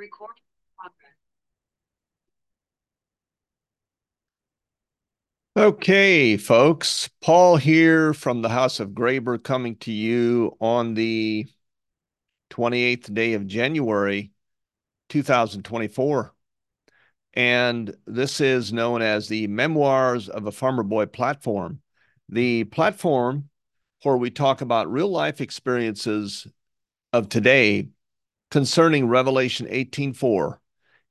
Recording progress. Okay, folks. Paul here from the House of Graber coming to you on the 28th day of January 2024. And this is known as the Memoirs of a Farmer Boy platform. The platform where we talk about real life experiences of today concerning Revelation 18:4.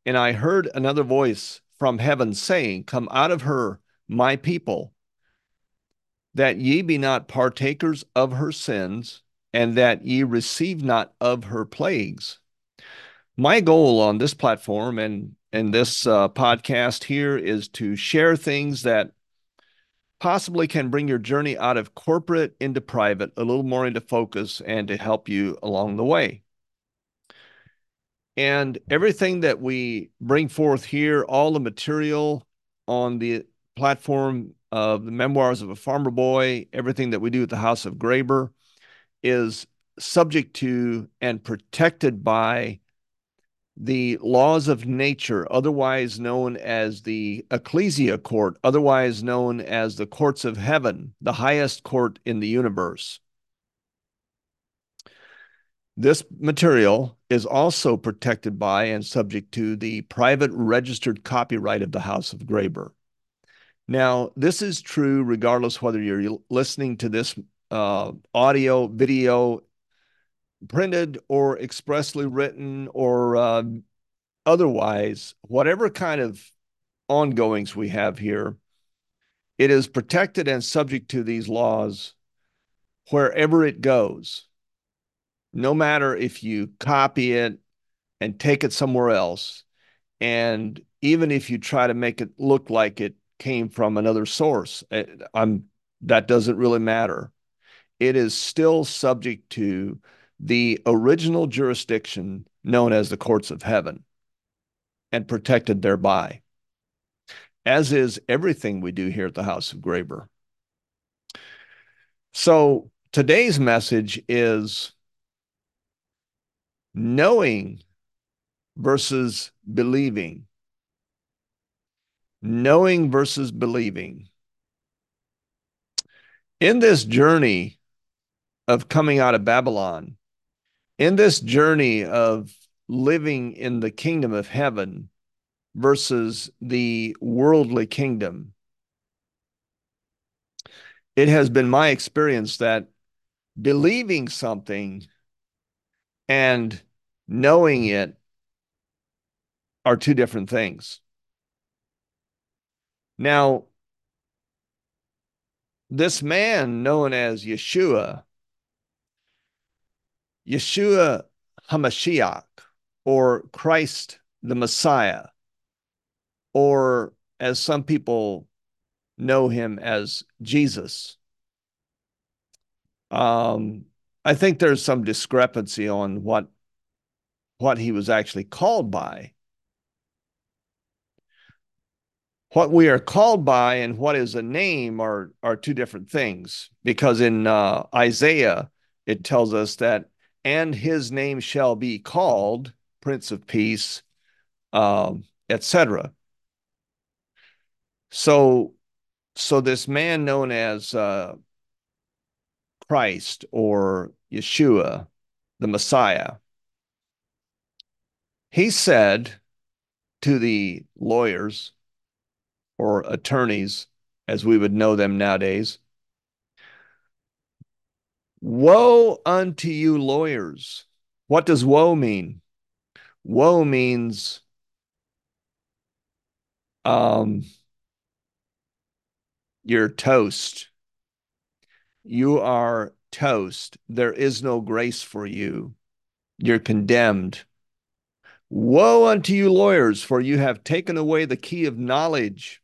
And I heard another voice from heaven saying, Come out of her, my people, that ye be not partakers of her sins, and that ye receive not of her plagues. My goal on this platform and and this uh, podcast here is to share things that possibly can bring your journey out of corporate into private a little more into focus and to help you along the way. And everything that we bring forth here, all the material on the platform of the memoirs of a farmer boy, everything that we do at the House of Graber is subject to and protected by the laws of nature, otherwise known as the ecclesia court, otherwise known as the courts of heaven, the highest court in the universe. This material is also protected by and subject to the private registered copyright of the House of Graber. Now, this is true regardless whether you're listening to this uh, audio, video, printed or expressly written or uh, otherwise, whatever kind of ongoings we have here, it is protected and subject to these laws wherever it goes. No matter if you copy it and take it somewhere else, and even if you try to make it look like it came from another source, eh, I'm that doesn't really matter. It is still subject to the original jurisdiction known as the courts of heaven and protected thereby, as is everything we do here at the House of Graber. So today's message is knowing versus believing. Knowing versus believing. In this journey of coming out of Babylon, in this journey of living in the kingdom of heaven versus the worldly kingdom, it has been my experience that believing something and knowing it are two different things. Now, this man known as Yeshua Yeshua HaMashiach or Christ the Messiah, or as some people know him as Jesus. Um, I think there's some discrepancy on what what he was actually called by. What we are called by and what is a name are are two different things because in uh, Isaiah it tells us that and his name shall be called Prince of Peace, um, etc. So, so this man known as uh, Christ or Yeshua, the Messiah, he said to the lawyers or attorneys, as we would know them nowadays, Woe unto you, lawyers. What does woe mean? Woe means um, toast. You are toast. There is no grace for you. You're condemned. Woe unto you, lawyers, for you have taken away the key of knowledge.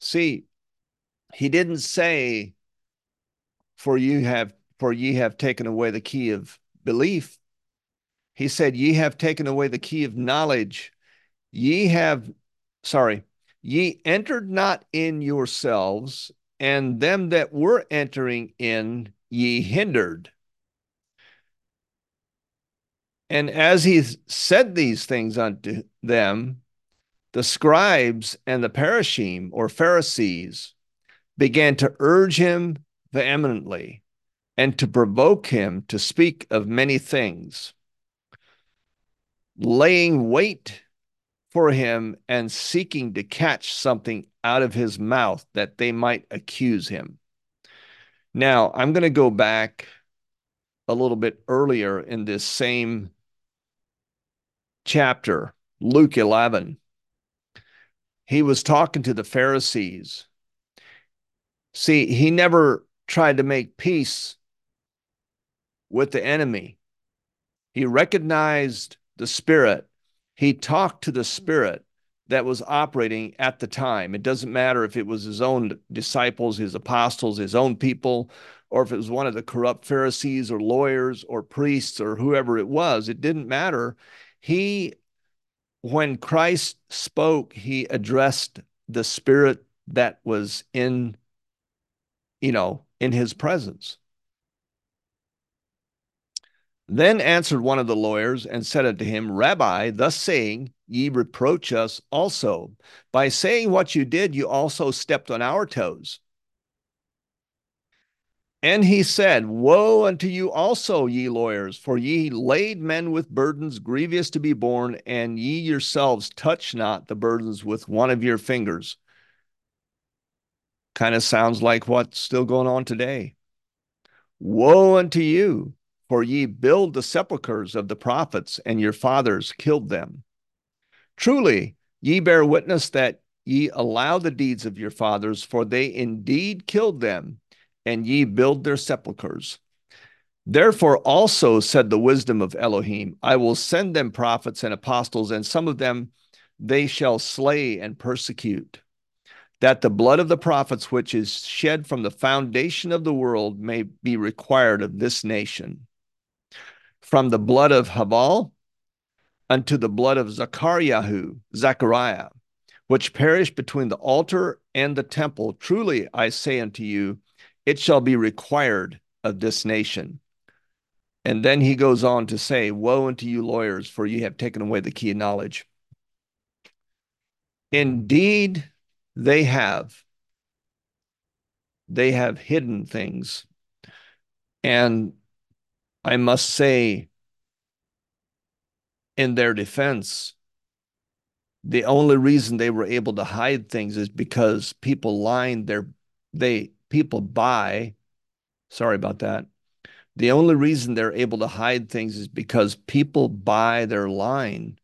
See, he didn't say for you have for ye have taken away the key of belief. He said, Ye have taken away the key of knowledge. Ye have, sorry, ye entered not in yourselves, and them that were entering in ye hindered. And as he said these things unto them, the scribes and the parashim or Pharisees began to urge him vehemently and to provoke him to speak of many things, laying wait for him and seeking to catch something out of his mouth that they might accuse him. Now, I'm going to go back a little bit earlier in this same chapter, Luke 11. He was talking to the Pharisees. See, he never tried to make peace with the enemy. He recognized the spirit. He talked to the spirit that was operating at the time. It doesn't matter if it was his own disciples, his apostles, his own people, or if it was one of the corrupt Pharisees or lawyers or priests or whoever it was. It didn't matter. He, when Christ spoke, he addressed the spirit that was in, you know, in his presence. Then answered one of the lawyers and said unto him, Rabbi, thus saying, ye reproach us also. By saying what you did, you also stepped on our toes. And he said, Woe unto you also, ye lawyers, for ye laid men with burdens grievous to be borne, and ye yourselves touch not the burdens with one of your fingers. Kind of sounds like what's still going on today. Woe unto you, for ye build the sepulchres of the prophets, and your fathers killed them. Truly, ye bear witness that ye allow the deeds of your fathers, for they indeed killed them, and ye build their sepulchres. Therefore also said the wisdom of Elohim, I will send them prophets and apostles, and some of them they shall slay and persecute, that the blood of the prophets which is shed from the foundation of the world may be required of this nation from the blood of Habal unto the blood of Zachariahu, Zachariah, which perished between the altar and the temple. Truly I say unto you, it shall be required of this nation. And then he goes on to say, Woe unto you, lawyers, for ye have taken away the key of knowledge. Indeed, they have. They have hidden things. And I must say, in their defense, the only reason they were able to hide things is because people lined their they people buy sorry about that. The only reason they're able to hide things is because people buy their line.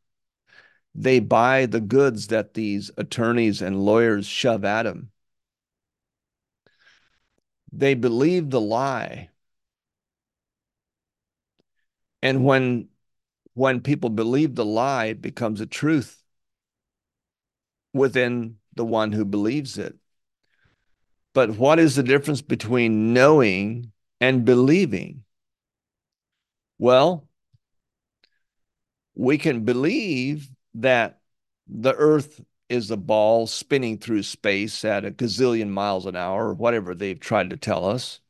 They buy the goods that these attorneys and lawyers shove at them they believe the lie. And when when people believe the lie, it becomes a truth within the one who believes it. But what is the difference between knowing and believing? Well, we can believe that the earth is a ball spinning through space at a gazillion miles an hour, or whatever they've tried to tell us.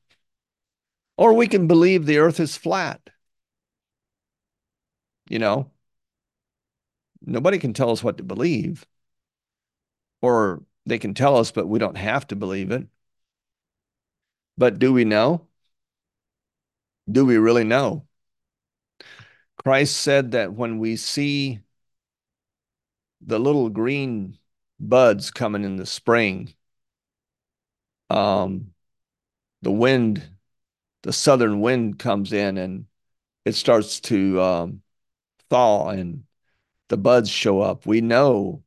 Or we can believe the earth is flat you know nobody can tell us what to believe. Or they can tell us but we don't have to believe it. But do we know? Do we really know? Christ said that when we see the little green buds coming in the spring um the wind the southern wind comes in and it starts to um, thaw and the buds show up, we know,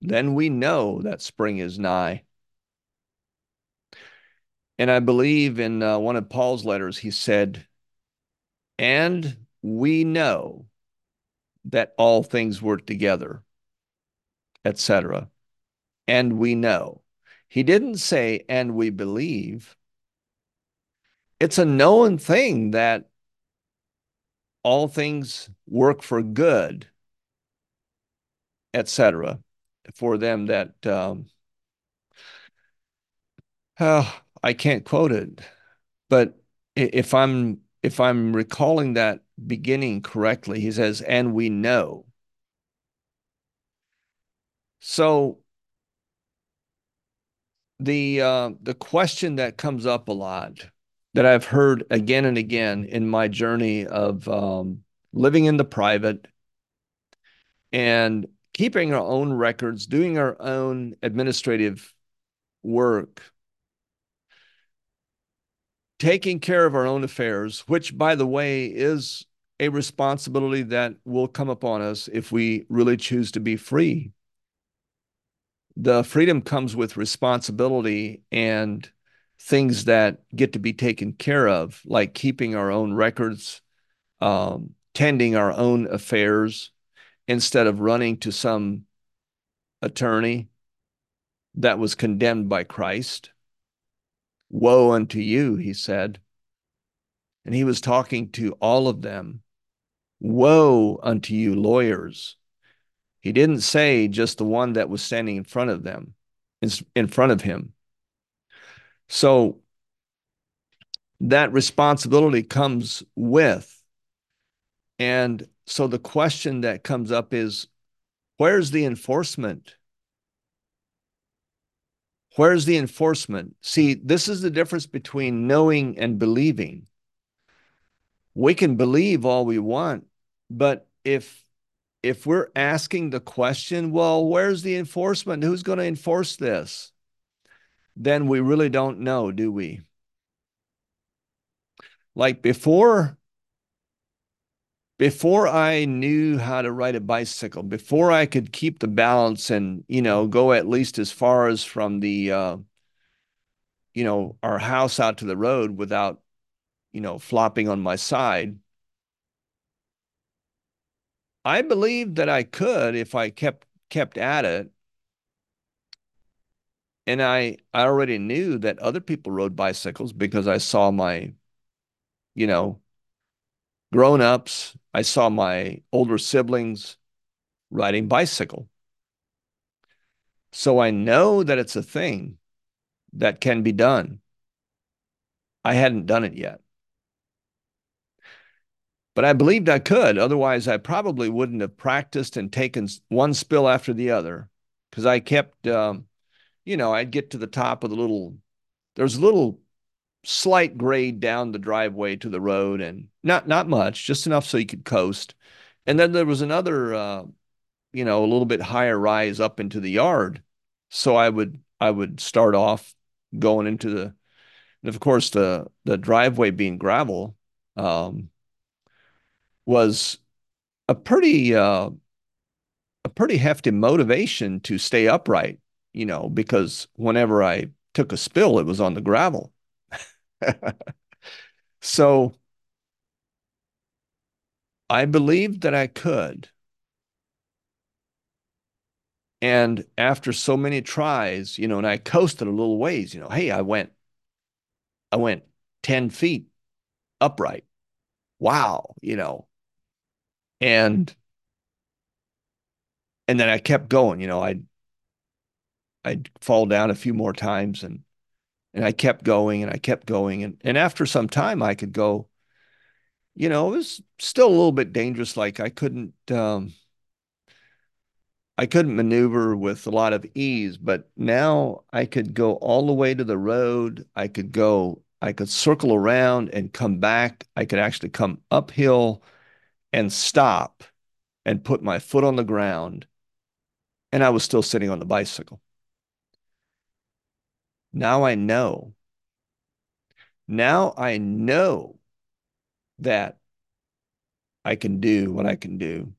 then we know that spring is nigh. And I believe in uh, one of Paul's letters, he said, and we know that all things work together, etc. And we know. He didn't say, and we believe. It's a known thing that all things work for good, etc., for them that um, uh, I can't quote it, but if I'm if I'm recalling that beginning correctly. He says, and we know. So the uh, the question that comes up a lot that I've heard again and again in my journey of um, living in the private and keeping our own records, doing our own administrative work, taking care of our own affairs, which, by the way, is a responsibility that will come upon us if we really choose to be free. The freedom comes with responsibility and things that get to be taken care of, like keeping our own records, um, tending our own affairs instead of running to some attorney that was condemned by Christ. Woe unto you, he said. And he was talking to all of them. Woe unto you, lawyers he didn't say just the one that was standing in front of them, in front of him. So that responsibility comes with. And so the question that comes up is where's the enforcement? Where's the enforcement? See, this is the difference between knowing and believing. We can believe all we want, but if if we're asking the question, well, where's the enforcement? Who's going to enforce this? Then we really don't know, do we? Like before before I knew how to ride a bicycle, before I could keep the balance and, you know, go at least as far as from the uh, you know, our house out to the road without, you know, flopping on my side, I believed that I could if I kept kept at it. And I I already knew that other people rode bicycles because I saw my, you know, grown-ups, I saw my older siblings riding bicycle. So I know that it's a thing that can be done. I hadn't done it yet but I believed I could. Otherwise, I probably wouldn't have practiced and taken one spill after the other because I kept, um, you know, I'd get to the top of the little, there's a little slight grade down the driveway to the road and not, not much, just enough so you could coast. And then there was another, uh, you know, a little bit higher rise up into the yard. So I would, I would start off going into the, and of course, the, the driveway being gravel, um, was a pretty uh, a pretty hefty motivation to stay upright, you know, because whenever I took a spill, it was on the gravel. so I believed that I could. And after so many tries, you know, and I coasted a little ways, you know, hey, I went, I went 10 feet upright. Wow, you know, and and then I kept going. You know, I'd I'd fall down a few more times, and and I kept going, and I kept going, and and after some time, I could go. You know, it was still a little bit dangerous. Like I couldn't. Um, I couldn't maneuver with a lot of ease, but now I could go all the way to the road. I could go, I could circle around and come back. I could actually come uphill and stop and put my foot on the ground. And I was still sitting on the bicycle. Now I know. Now I know that I can do what I can do.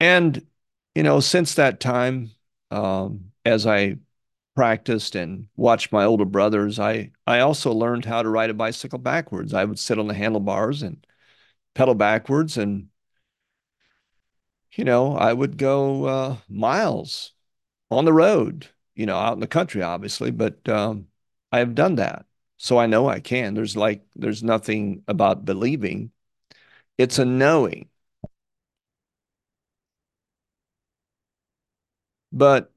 And, you know, since that time, um, as I practiced and watched my older brothers, I I also learned how to ride a bicycle backwards. I would sit on the handlebars and pedal backwards, and you know I would go uh, miles on the road. You know, out in the country, obviously, but um, I have done that, so I know I can. There's like there's nothing about believing; it's a knowing. But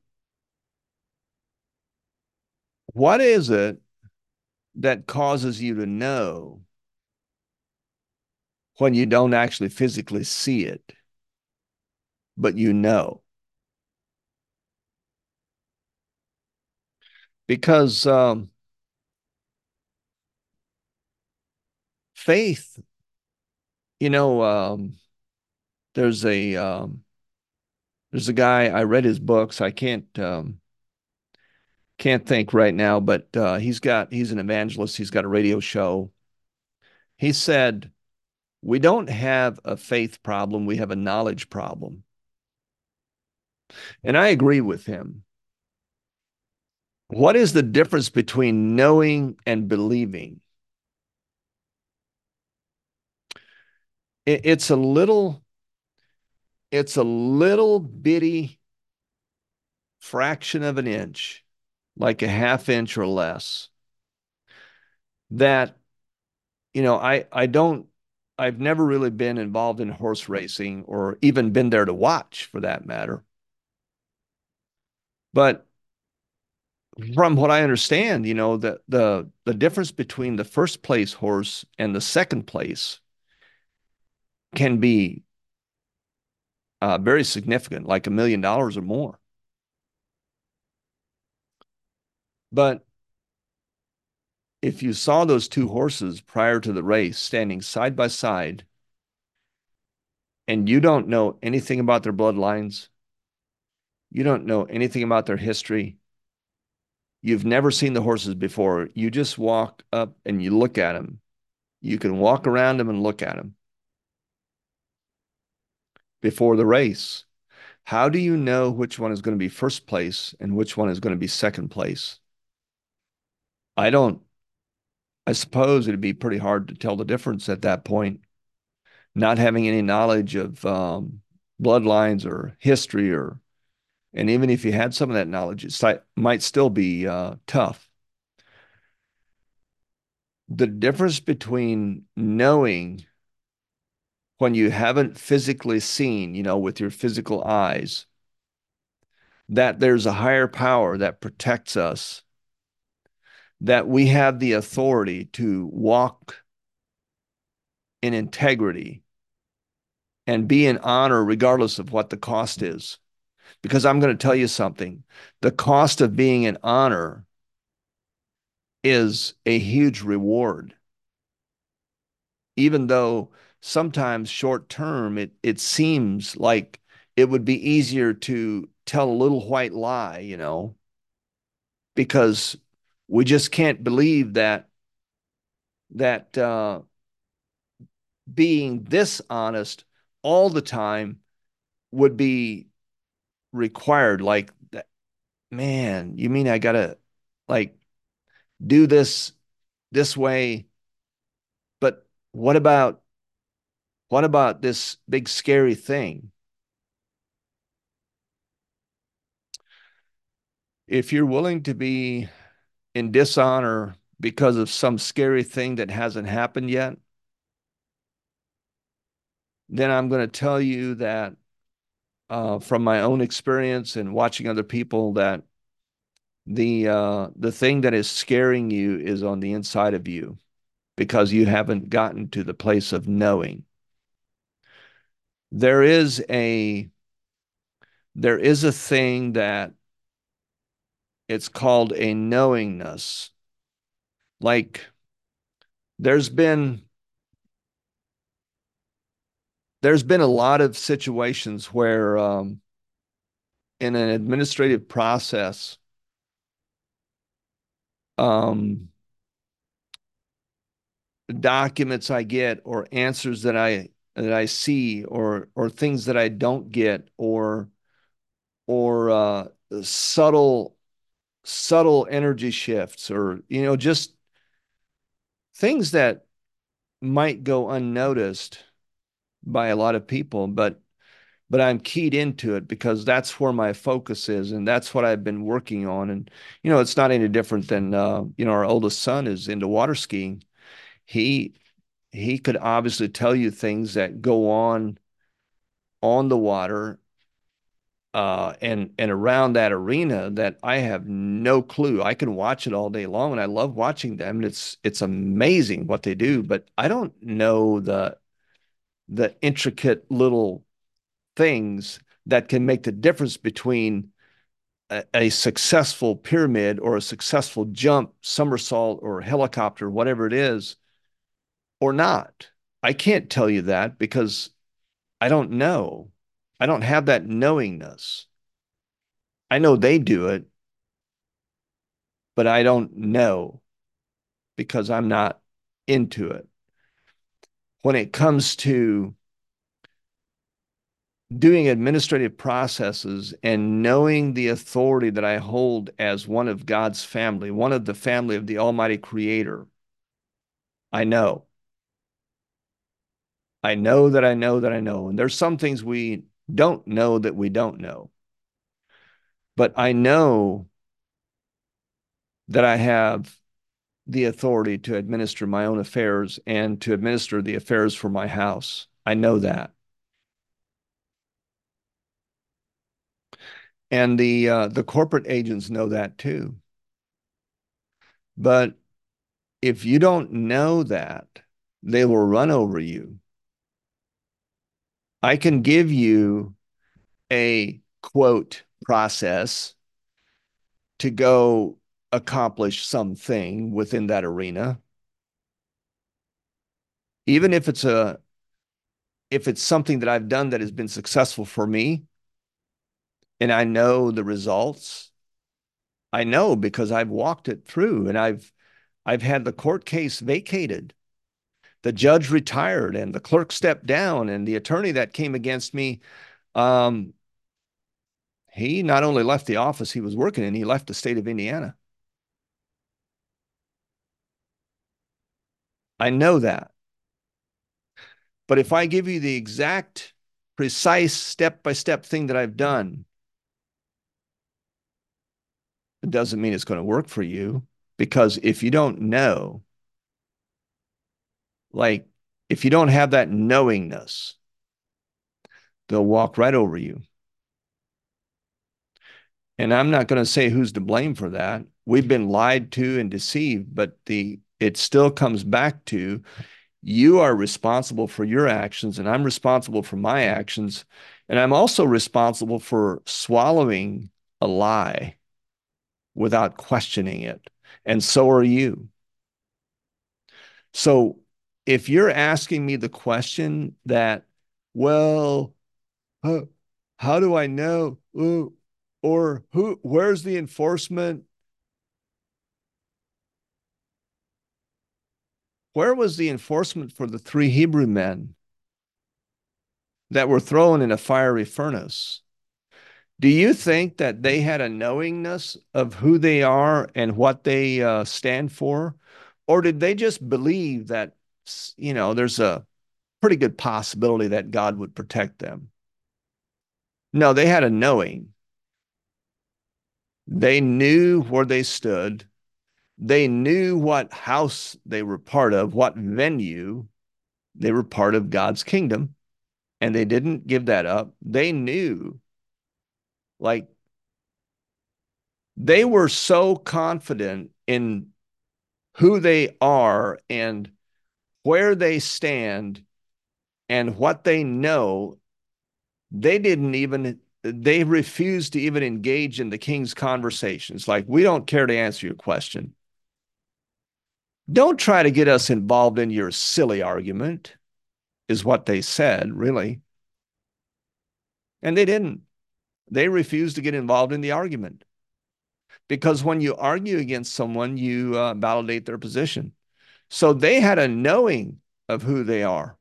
what is it that causes you to know when you don't actually physically see it, but you know. Because um, faith, you know, um, there's a um, there's a guy I read his books. I can't um, can't think right now, but uh, he's got he's an evangelist. He's got a radio show. He said, "We don't have a faith problem. We have a knowledge problem." And I agree with him. What is the difference between knowing and believing? It's a little it's a little bitty fraction of an inch, like a half inch or less. That, you know, I I don't I've never really been involved in horse racing or even been there to watch for that matter. But from what I understand, you know, the the the difference between the first place horse and the second place can be uh, very significant, like a million dollars or more. But if you saw those two horses prior to the race standing side by side, and you don't know anything about their bloodlines, you don't know anything about their history, you've never seen the horses before, you just walk up and you look at them. You can walk around them and look at them before the race. How do you know which one is going to be first place and which one is going to be second place? I don't, I suppose it'd be pretty hard to tell the difference at that point, not having any knowledge of um, bloodlines or history or, and even if you had some of that knowledge, it might still be uh, tough. The difference between knowing when you haven't physically seen, you know, with your physical eyes, that there's a higher power that protects us, that we have the authority to walk in integrity and be in honor regardless of what the cost is. Because I'm going to tell you something the cost of being an honor is a huge reward. Even though sometimes short term it it seems like it would be easier to tell a little white lie, you know, because we just can't believe that that uh, being this honest all the time would be required. Like man, you mean I gotta like do this this way? But what about what about this big scary thing? If you're willing to be in dishonor because of some scary thing that hasn't happened yet, then I'm going to tell you that uh, from my own experience and watching other people that the uh, the thing that is scaring you is on the inside of you because you haven't gotten to the place of knowing. There is a there is a thing that it's called a knowingness. Like there's been there's been a lot of situations where um, in an administrative process um, documents I get or answers that I that I see or or things that I don't get or or uh, subtle subtle energy shifts or you know just things that might go unnoticed by a lot of people but but I'm keyed into it because that's where my focus is and that's what I've been working on and you know it's not any different than uh, you know our oldest son is into water skiing he he could obviously tell you things that go on on the water uh, and and around that arena that I have no clue. I can watch it all day long, and I love watching them. And it's it's amazing what they do, but I don't know the the intricate little things that can make the difference between a, a, successful pyramid or a successful jump, somersault, or helicopter, whatever it is, or not. I can't tell you that because I don't know. I don't have that knowingness. I know they do it, but I don't know because I'm not into it. When it comes to doing administrative processes and knowing the authority that I hold as one of God's family, one of the family of the Almighty Creator, I know. I know that I know that I know. And there's some things we don't know that we don't know. But I know that I have the authority to administer my own affairs and to administer the affairs for my house. I know that. And the uh, the corporate agents know that too. But if you don't know that, they will run over you. I can give you a quote process to go accomplish something within that arena. Even if it's a if it's something that I've done that has been successful for me, and I know the results. I know because I've walked it through and I've I've had the court case vacated. The judge retired and the clerk stepped down and the attorney that came against me um, he not only left the office he was working in, he left the state of Indiana. I know that. But if I give you the exact, precise, step by step thing that I've done, it doesn't mean it's going to work for you because if you don't know, like if you don't have that knowingness, they'll walk right over you. And I'm not going to say who's to blame for that. We've been lied to and deceived, but the it still comes back to you are responsible for your actions and I'm responsible for my actions and I'm also responsible for swallowing a lie without questioning it. And so are you. So if you're asking me the question that, well, uh, how do I know? Uh, or who, where's the enforcement? Where was the enforcement for the three Hebrew men that were thrown in a fiery furnace? Do you think that they had a knowingness of who they are and what they uh, stand for? Or did they just believe that, you know, there's a pretty good possibility that God would protect them? No, they had a knowing. They knew where they stood. They knew what house they were part of, what venue. They were part of God's kingdom, and they didn't give that up. They knew like they were so confident in who they are and where they stand and what they know, they didn't even they refused to even engage in the king's conversations. Like, we don't care to answer your question. Don't try to get us involved in your silly argument, is what they said, really. And they didn't they refused to get involved in the argument. Because when you argue against someone, you uh, validate their position. So they had a knowing of who they are.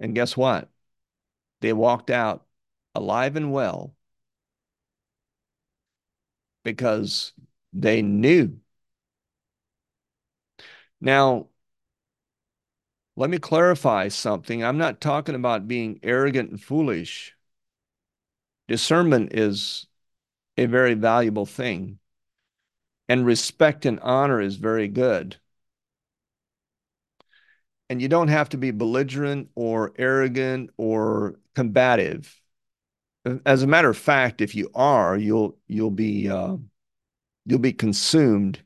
And guess what? They walked out alive and well because they knew. Now, let me clarify something. I'm not talking about being arrogant and foolish discernment is a very valuable thing. And respect and honor is very good. And you don't have to be belligerent or arrogant or combative. As a matter of fact, if you are, you'll you'll be uh, you'll be consumed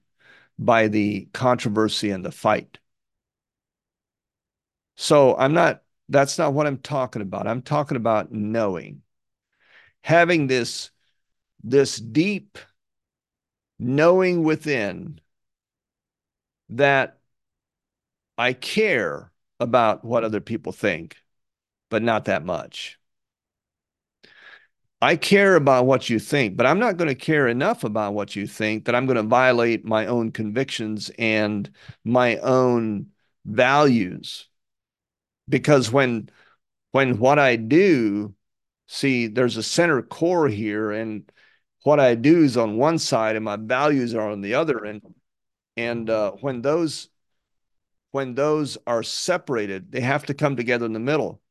by the controversy and the fight. So I'm not, that's not what I'm talking about. I'm talking about knowing, having this, this deep knowing within that I care about what other people think, but not that much. I care about what you think, but I'm not going to care enough about what you think that I'm going to violate my own convictions and my own values. Because when when what I do, see, there's a center core here, and what I do is on one side, and my values are on the other, and and uh, when those when those are separated, they have to come together in the middle.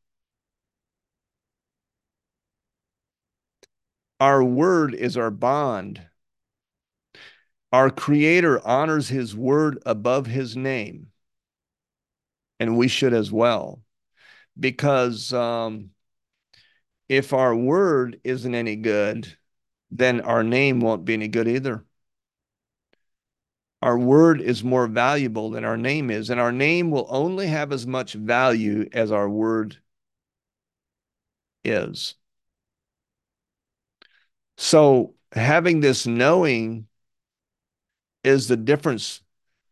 Our word is our bond. Our Creator honors His word above His name, and we should as well, because um, if our word isn't any good, then our name won't be any good either. Our word is more valuable than our name is, and our name will only have as much value as our word is. So having this knowing is the difference,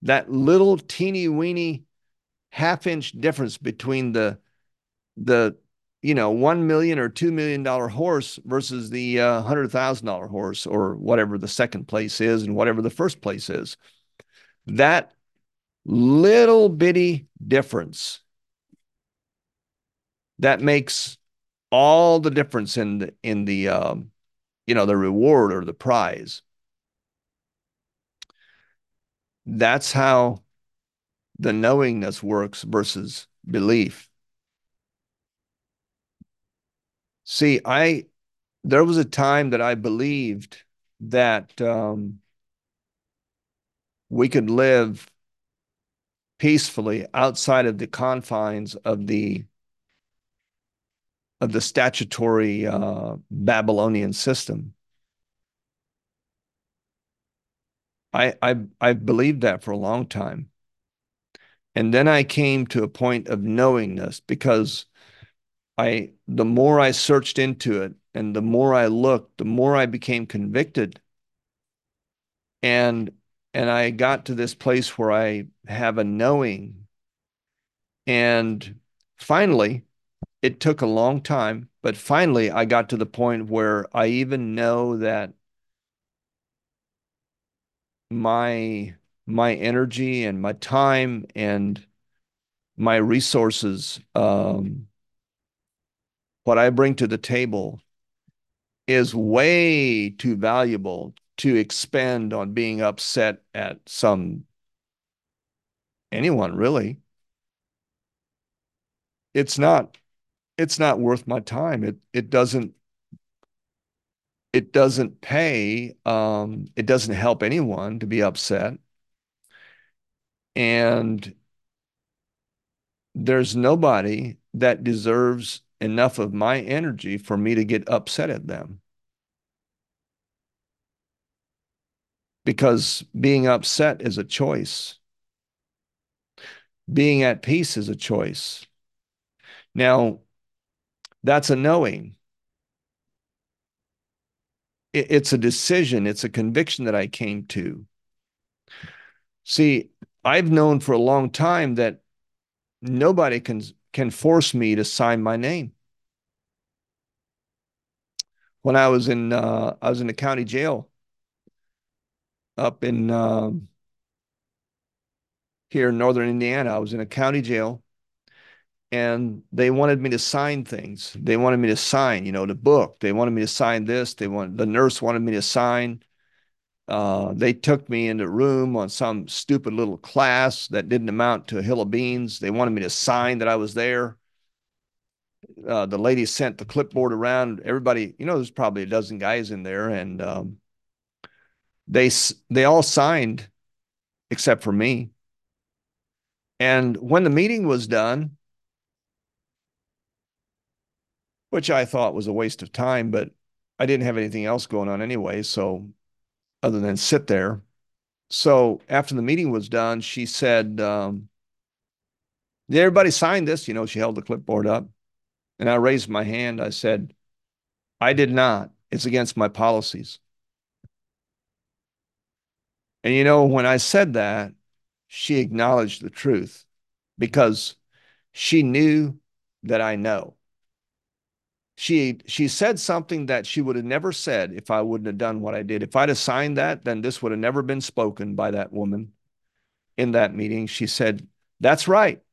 that little teeny weeny half inch difference between the the you know one million or two million dollar horse versus the uh, hundred thousand dollar horse or whatever the second place is and whatever the first place is. That little bitty difference that makes all the difference in the in the um, you know the reward or the prize. That's how the knowingness works versus belief. See, I there was a time that I believed that um, we could live peacefully outside of the confines of the of the statutory uh, Babylonian system. I, I I believed that for a long time. And then I came to a point of knowingness because I the more I searched into it and the more I looked, the more I became convicted. And and I got to this place where I have a knowing. And finally, it took a long time, but finally I got to the point where I even know that my my energy and my time and my resources um, what I bring to the table is way too valuable to expend on being upset at some anyone really. It's not it's not worth my time it it doesn't it doesn't pay um it doesn't help anyone to be upset and there's nobody that deserves enough of my energy for me to get upset at them because being upset is a choice. Being at peace is a choice. Now, that's a knowing. It's a decision, it's a conviction that I came to. See, I've known for a long time that nobody can can force me to sign my name. When I was in uh, I was in the county jail up in um, here in northern Indiana. I was in a county jail and they wanted me to sign things. They wanted me to sign, you know, the book. They wanted me to sign this. They wanted the nurse wanted me to sign. Uh, they took me in the room on some stupid little class that didn't amount to a hill of beans. They wanted me to sign that I was there. Uh, the lady sent the clipboard around. Everybody, you know, there's probably a dozen guys in there, and um, they they all signed except for me. And when the meeting was done, which I thought was a waste of time, but I didn't have anything else going on anyway, so other than sit there. So after the meeting was done, she said, um, Did everybody sign this? You know, she held the clipboard up. And I raised my hand. I said, I did not. It's against my policies. And you know, when I said that, she acknowledged the truth because she knew that I know. She she said something that she would have never said if I wouldn't have done what I did. If I'd have signed that, then this would have never been spoken by that woman in that meeting. She said, "That's right.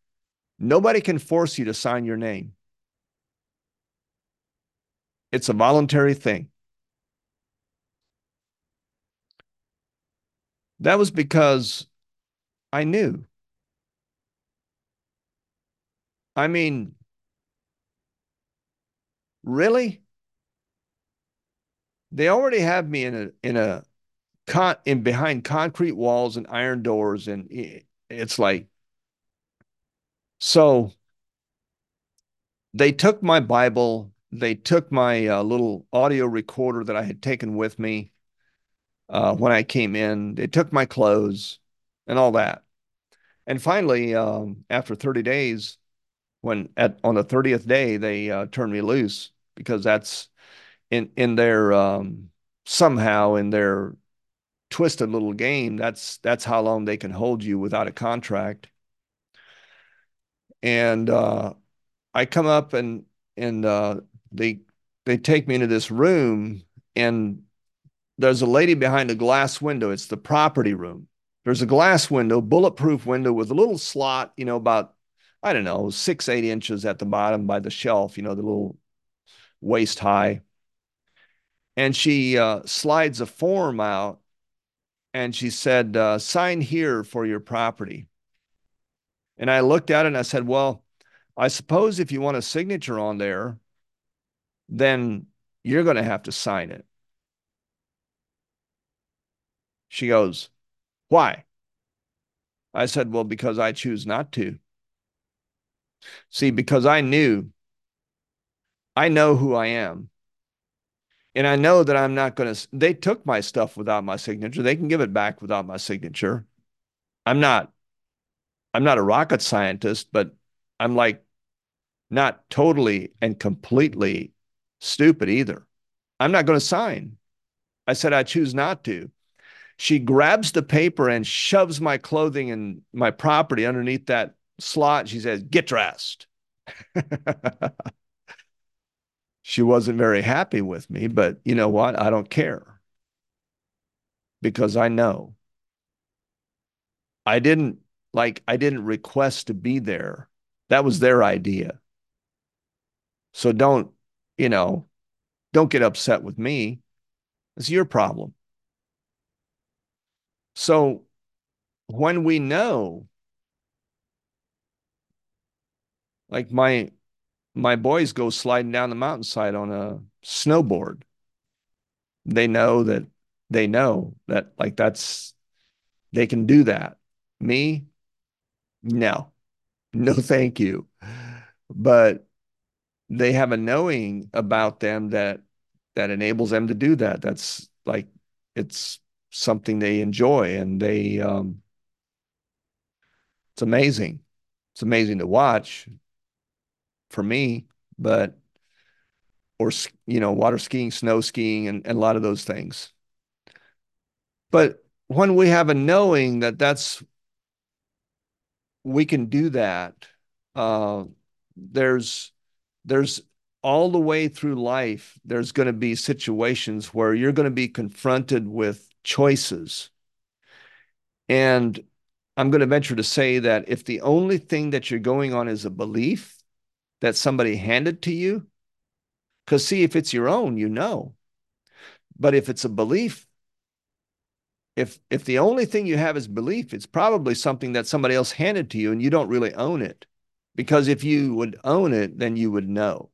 Nobody can force you to sign your name. It's a voluntary thing." That was because I knew. I mean, really? They already have me in a in a con in behind concrete walls and iron doors, and it's like so. They took my Bible. They took my uh, little audio recorder that I had taken with me uh, when I came in. They took my clothes and all that. And finally, um, after 30 days, when at on the 30th day they uh, turned me loose because that's in in their um, somehow in their twisted little game that's that's how long they can hold you without a contract. And uh, i come up and and uh, they they take me into this room and there's a lady behind a glass window. It's the property room. There's a glass window bulletproof window with a little slot you know about I don't know, six, eight inches at the bottom by the shelf, you know, the little waist high. And she uh, slides a form out and she said, uh, sign here for your property. And I looked at it and I said, well, I suppose if you want a signature on there, then you're going to have to sign it. She goes, why? I said, well, because I choose not to. See, because I knew, I know who I am. And I know that I'm not going to, they took my stuff without my signature. They can give it back without my signature. I'm not, I'm not a rocket scientist, but I'm like not totally and completely stupid either. I'm not going to sign. I said, I choose not to. She grabs the paper and shoves my clothing and my property underneath that slot. She says, Get dressed. she wasn't very happy with me, but you know what? I don't care because I know. I didn't like, I didn't request to be there. That was their idea. So don't, you know, don't get upset with me. It's your problem. So when we know like my my boys go sliding down the mountainside on a snowboard. They know that they know that like that's they can do that. Me, no, no, thank you. But they have a knowing about them that that enables them to do that. That's like it's something they enjoy and they um it's amazing. It's amazing to watch for me, but or you know, water skiing, snow skiing, and, and a lot of those things. But when we have a knowing that that's we can do that, uh, there's there's all the way through life, there's going to be situations where you're going to be confronted with choices. And I'm going to venture to say that if the only thing that you're going on is a belief, that somebody handed to you? Because, see, if it's your own, you know. But if it's a belief, if if the only thing you have is belief, it's probably something that somebody else handed to you and you don't really own it. Because if you would own it, then you would know.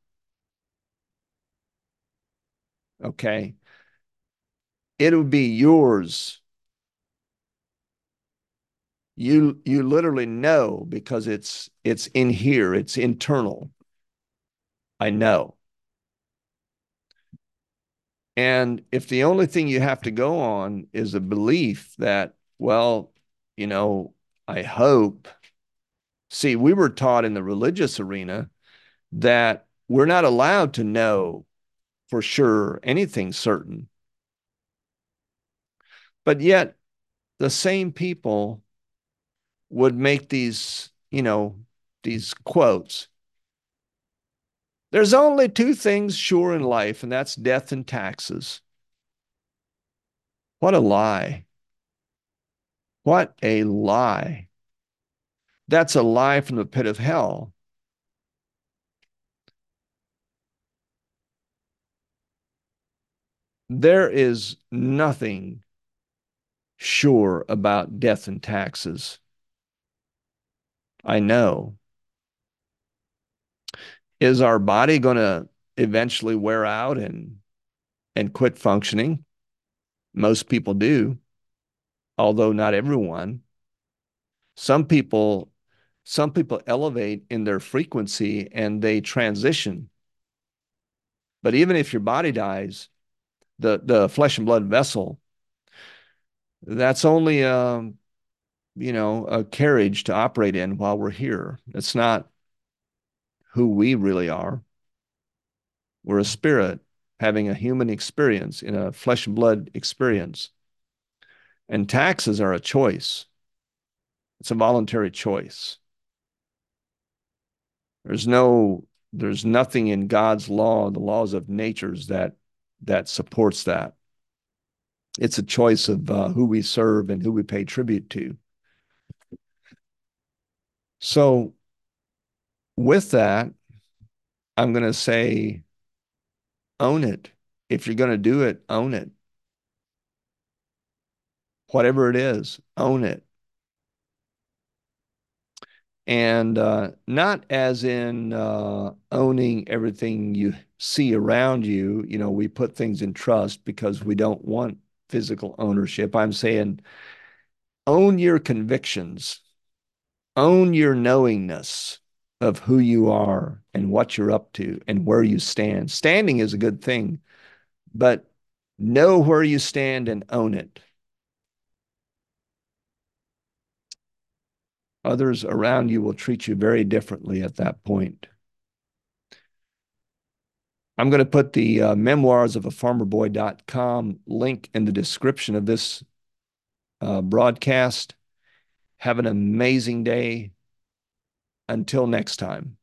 Okay. It would be yours. You you literally know because it's it's in here, it's internal. I know. And if the only thing you have to go on is a belief that, well, you know, I hope See, we were taught in the religious arena that we're not allowed to know for sure anything certain. But yet, the same people would make these, you know, these quotes. There's only two things sure in life, and that's death and taxes. What a lie. What a lie. That's a lie from the pit of hell. There is nothing sure about death and taxes. I know. Is our body going to eventually wear out and and quit functioning? Most people do, although not everyone. Some people some people elevate in their frequency and they transition. But even if your body dies, the the flesh and blood vessel, that's only um, you know a carriage to operate in while we're here. It's not who we really are. We're a spirit having a human experience in a flesh and blood experience. And taxes are a choice. It's a voluntary choice. There's no there's nothing in God's law, the laws of natures that that supports that. It's a choice of uh, who we serve and who we pay tribute to. So, with that, I'm going to say, own it. If you're going to do it, own it. Whatever it is, own it and uh, not as in uh, owning everything you see around you. You know, we put things in trust because we don't want physical ownership. I'm saying own your convictions, own your knowingness of who you are and what you're up to and where you stand. Standing is a good thing, but know where you stand and own it. others around you will treat you very differently at that point. I'm going to put the uh, memoirs of a farmerboy.com link in the description of this uh, broadcast. Have an amazing day. Until next time.